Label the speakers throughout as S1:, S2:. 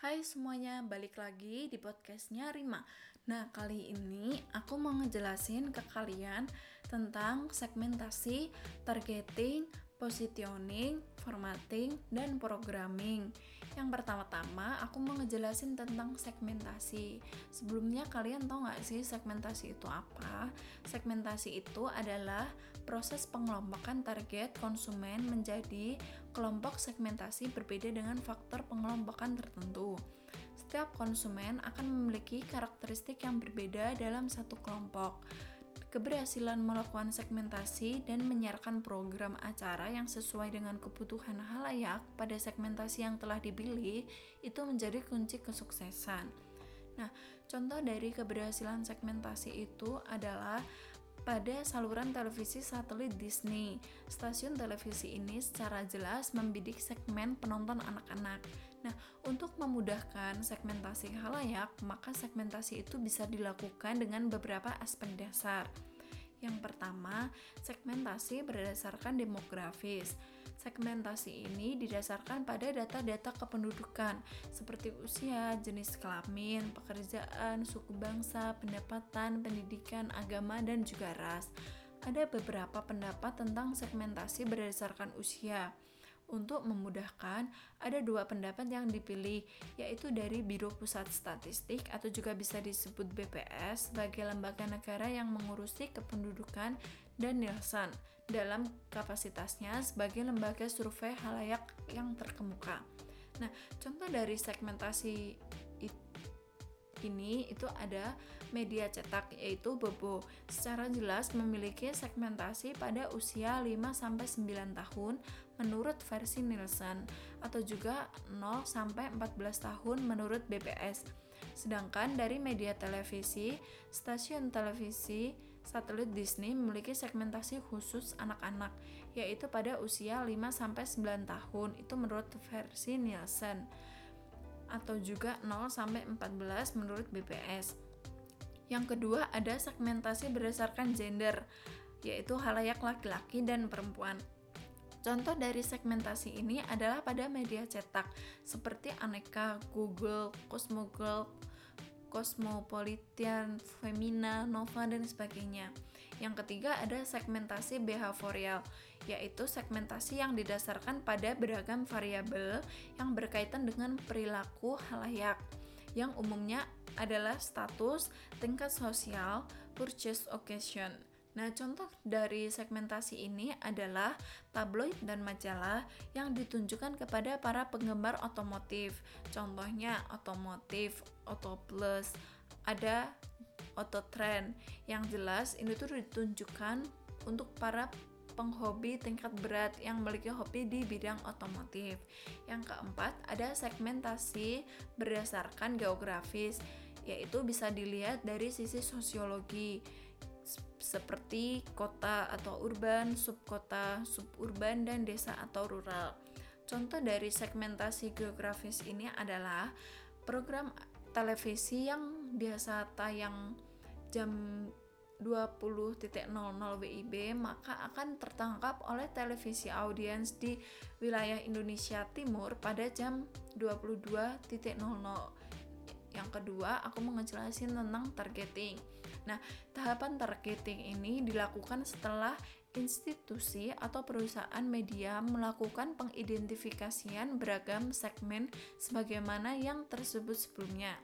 S1: Hai semuanya, balik lagi di podcastnya Rima Nah, kali ini aku mau ngejelasin ke kalian tentang segmentasi, targeting, positioning, formatting, dan programming. Yang pertama-tama aku mau ngejelasin tentang segmentasi. Sebelumnya kalian tahu nggak sih segmentasi itu apa? Segmentasi itu adalah proses pengelompokan target konsumen menjadi kelompok segmentasi berbeda dengan faktor pengelompokan tertentu. Setiap konsumen akan memiliki karakteristik yang berbeda dalam satu kelompok keberhasilan melakukan segmentasi dan menyiarkan program acara yang sesuai dengan kebutuhan halayak pada segmentasi yang telah dipilih itu menjadi kunci kesuksesan. Nah, contoh dari keberhasilan segmentasi itu adalah pada saluran televisi satelit Disney. Stasiun televisi ini secara jelas membidik segmen penonton anak-anak. Nah, untuk memudahkan segmentasi halayak, maka segmentasi itu bisa dilakukan dengan beberapa aspek dasar. Yang pertama, segmentasi berdasarkan demografis. Segmentasi ini didasarkan pada data-data kependudukan seperti usia, jenis kelamin, pekerjaan, suku bangsa, pendapatan, pendidikan, agama, dan juga ras. Ada beberapa pendapat tentang segmentasi berdasarkan usia. Untuk memudahkan, ada dua pendapat yang dipilih, yaitu dari Biro Pusat Statistik atau juga bisa disebut BPS sebagai lembaga negara yang mengurusi kependudukan dan Nielsen dalam kapasitasnya sebagai lembaga survei halayak yang terkemuka. Nah, contoh dari segmentasi ini itu ada media cetak yaitu Bobo. Secara jelas memiliki segmentasi pada usia 5 sampai 9 tahun menurut versi Nielsen atau juga 0 sampai 14 tahun menurut BPS. Sedangkan dari media televisi, stasiun televisi satelit Disney memiliki segmentasi khusus anak-anak yaitu pada usia 5 sampai 9 tahun itu menurut versi Nielsen atau juga 0 sampai 14 menurut BPS. Yang kedua ada segmentasi berdasarkan gender, yaitu halayak laki-laki dan perempuan. Contoh dari segmentasi ini adalah pada media cetak seperti Aneka, Google, Cosmogirl, Cosmopolitan, Femina, Nova, dan sebagainya. Yang ketiga ada segmentasi behavioral, yaitu segmentasi yang didasarkan pada beragam variabel yang berkaitan dengan perilaku halayak, yang umumnya adalah status, tingkat sosial, purchase occasion. Nah, contoh dari segmentasi ini adalah tabloid dan majalah yang ditunjukkan kepada para penggemar otomotif. Contohnya otomotif, Plus, ada Trend. Yang jelas ini tuh ditunjukkan untuk para penghobi tingkat berat yang memiliki hobi di bidang otomotif. Yang keempat, ada segmentasi berdasarkan geografis, yaitu bisa dilihat dari sisi sosiologi seperti kota atau urban, subkota, suburban, dan desa atau rural. Contoh dari segmentasi geografis ini adalah program televisi yang biasa tayang jam 20.00 WIB maka akan tertangkap oleh televisi audiens di wilayah Indonesia Timur pada jam 22.00 yang kedua, aku mau ngejelasin tentang targeting. Nah, tahapan targeting ini dilakukan setelah institusi atau perusahaan media melakukan pengidentifikasian beragam segmen sebagaimana yang tersebut sebelumnya.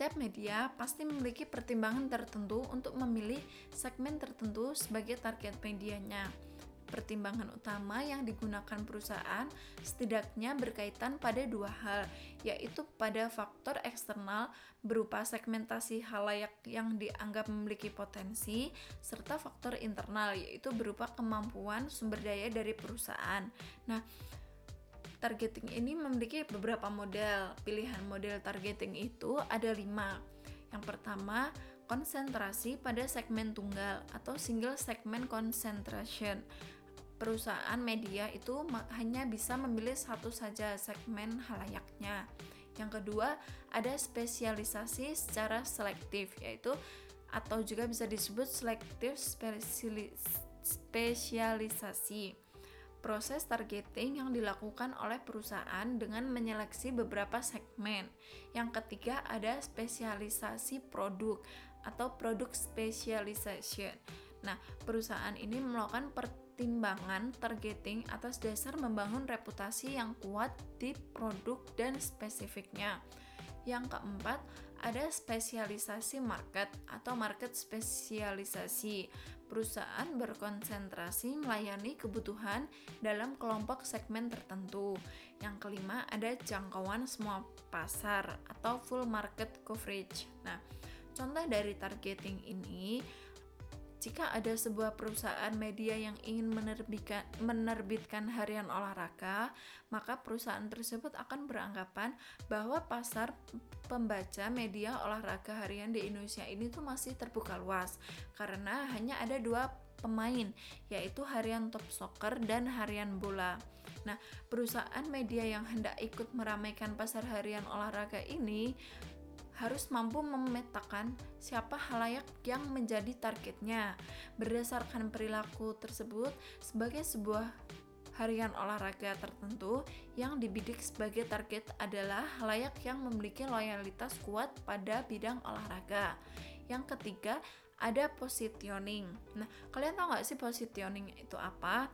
S1: Setiap media pasti memiliki pertimbangan tertentu untuk memilih segmen tertentu sebagai target medianya pertimbangan utama yang digunakan perusahaan setidaknya berkaitan pada dua hal, yaitu pada faktor eksternal berupa segmentasi halayak yang dianggap memiliki potensi, serta faktor internal yaitu berupa kemampuan sumber daya dari perusahaan. Nah, targeting ini memiliki beberapa model. Pilihan model targeting itu ada lima. Yang pertama, konsentrasi pada segmen tunggal atau single segment concentration perusahaan media itu hanya bisa memilih satu saja segmen halayaknya. Yang kedua, ada spesialisasi secara selektif, yaitu atau juga bisa disebut selektif spesialisasi. Proses targeting yang dilakukan oleh perusahaan dengan menyeleksi beberapa segmen. Yang ketiga ada spesialisasi produk atau produk specialization. Nah, perusahaan ini melakukan pertimbangan targeting atas dasar membangun reputasi yang kuat di produk dan spesifiknya. Yang keempat, ada spesialisasi market atau market spesialisasi. Perusahaan berkonsentrasi melayani kebutuhan dalam kelompok segmen tertentu. Yang kelima, ada jangkauan semua pasar atau full market coverage. Nah, contoh dari targeting ini jika ada sebuah perusahaan media yang ingin menerbitkan, menerbitkan harian olahraga, maka perusahaan tersebut akan beranggapan bahwa pasar pembaca media olahraga harian di Indonesia ini tuh masih terbuka luas karena hanya ada dua pemain yaitu harian top soccer dan harian bola. Nah, perusahaan media yang hendak ikut meramaikan pasar harian olahraga ini harus mampu memetakan siapa halayak yang menjadi targetnya. Berdasarkan perilaku tersebut sebagai sebuah harian olahraga tertentu yang dibidik sebagai target adalah halayak yang memiliki loyalitas kuat pada bidang olahraga. Yang ketiga, ada positioning. Nah, kalian tahu nggak sih positioning itu apa?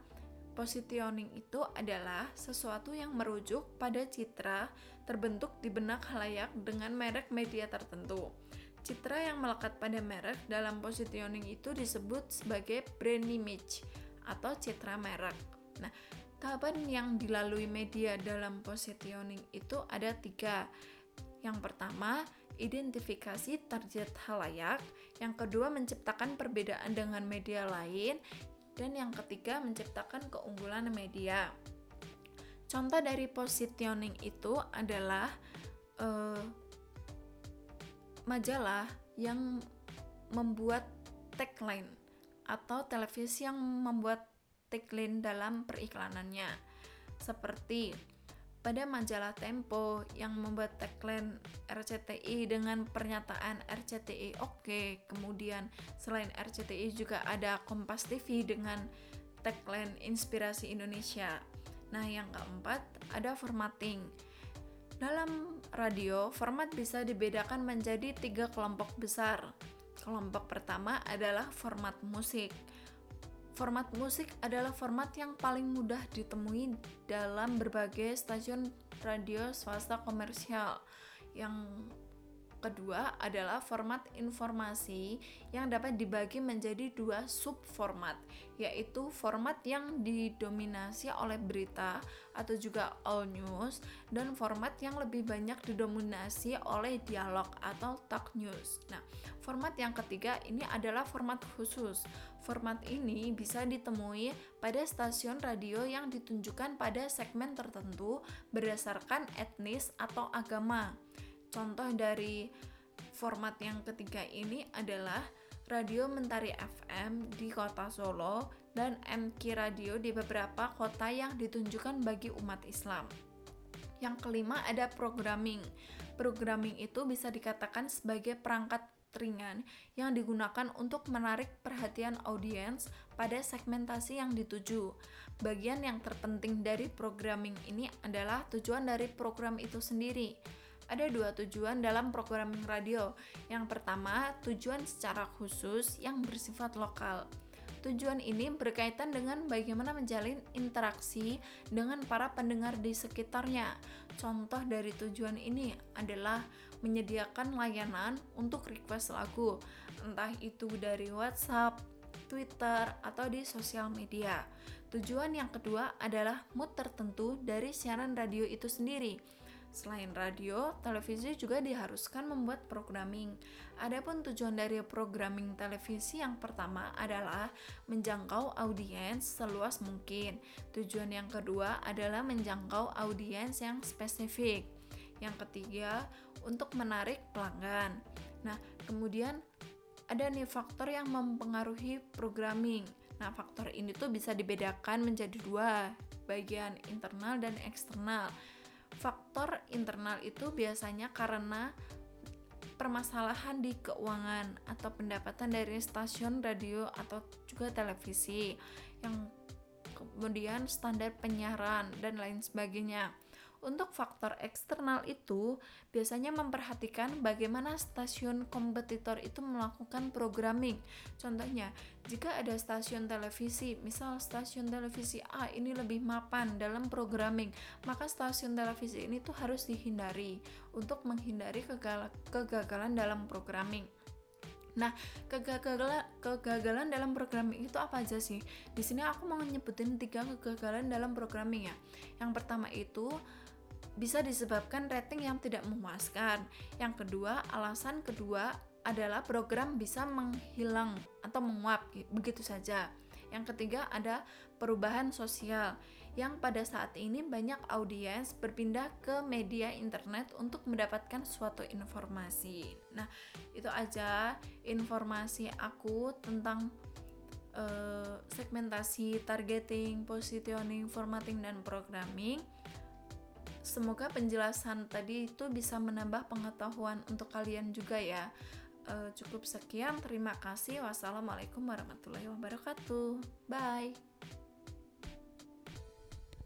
S1: Positioning itu adalah sesuatu yang merujuk pada citra terbentuk di benak halayak dengan merek media tertentu. Citra yang melekat pada merek dalam positioning itu disebut sebagai brand image atau citra merek. Nah, tahapan yang dilalui media dalam positioning itu ada tiga. Yang pertama, identifikasi target halayak. Yang kedua, menciptakan perbedaan dengan media lain. Dan yang ketiga, menciptakan keunggulan media. Contoh dari positioning itu adalah uh, majalah yang membuat tagline atau televisi yang membuat tagline dalam periklanannya. Seperti pada majalah Tempo yang membuat tagline RCTI dengan pernyataan RCTI oke. Okay. Kemudian selain RCTI juga ada Kompas TV dengan tagline Inspirasi Indonesia. Nah, yang keempat ada formatting. Dalam radio, format bisa dibedakan menjadi tiga kelompok besar. Kelompok pertama adalah format musik. Format musik adalah format yang paling mudah ditemui dalam berbagai stasiun radio swasta komersial yang kedua adalah format informasi yang dapat dibagi menjadi dua subformat, yaitu format yang didominasi oleh berita atau juga all news dan format yang lebih banyak didominasi oleh dialog atau talk news. Nah, format yang ketiga ini adalah format khusus. Format ini bisa ditemui pada stasiun radio yang ditunjukkan pada segmen tertentu berdasarkan etnis atau agama. Contoh dari format yang ketiga ini adalah Radio Mentari FM di kota Solo dan MK Radio di beberapa kota yang ditunjukkan bagi umat Islam. Yang kelima ada programming. Programming itu bisa dikatakan sebagai perangkat ringan yang digunakan untuk menarik perhatian audiens pada segmentasi yang dituju. Bagian yang terpenting dari programming ini adalah tujuan dari program itu sendiri ada dua tujuan dalam programming radio. Yang pertama, tujuan secara khusus yang bersifat lokal. Tujuan ini berkaitan dengan bagaimana menjalin interaksi dengan para pendengar di sekitarnya. Contoh dari tujuan ini adalah menyediakan layanan untuk request lagu, entah itu dari WhatsApp, Twitter, atau di sosial media. Tujuan yang kedua adalah mood tertentu dari siaran radio itu sendiri Selain radio, televisi juga diharuskan membuat programming. Adapun tujuan dari programming televisi yang pertama adalah menjangkau audiens seluas mungkin. Tujuan yang kedua adalah menjangkau audiens yang spesifik. Yang ketiga, untuk menarik pelanggan. Nah, kemudian ada nih faktor yang mempengaruhi programming. Nah, faktor ini tuh bisa dibedakan menjadi dua, bagian internal dan eksternal faktor internal itu biasanya karena permasalahan di keuangan atau pendapatan dari stasiun radio atau juga televisi. Yang kemudian standar penyiaran dan lain sebagainya. Untuk faktor eksternal itu biasanya memperhatikan bagaimana stasiun kompetitor itu melakukan programming. Contohnya, jika ada stasiun televisi, misal stasiun televisi A ini lebih mapan dalam programming, maka stasiun televisi ini tuh harus dihindari untuk menghindari kegagalan dalam programming. Nah, kegagalan kegagalan dalam programming itu apa aja sih? Di sini aku mau nyebutin tiga kegagalan dalam programming ya. Yang pertama itu bisa disebabkan rating yang tidak memuaskan. Yang kedua, alasan kedua adalah program bisa menghilang atau menguap begitu saja. Yang ketiga ada perubahan sosial yang pada saat ini banyak audiens berpindah ke media internet untuk mendapatkan suatu informasi. Nah, itu aja informasi aku tentang uh, segmentasi, targeting, positioning, formatting dan programming. Semoga penjelasan tadi itu bisa menambah pengetahuan untuk kalian juga ya. E, cukup sekian, terima kasih. Wassalamualaikum warahmatullahi wabarakatuh. Bye.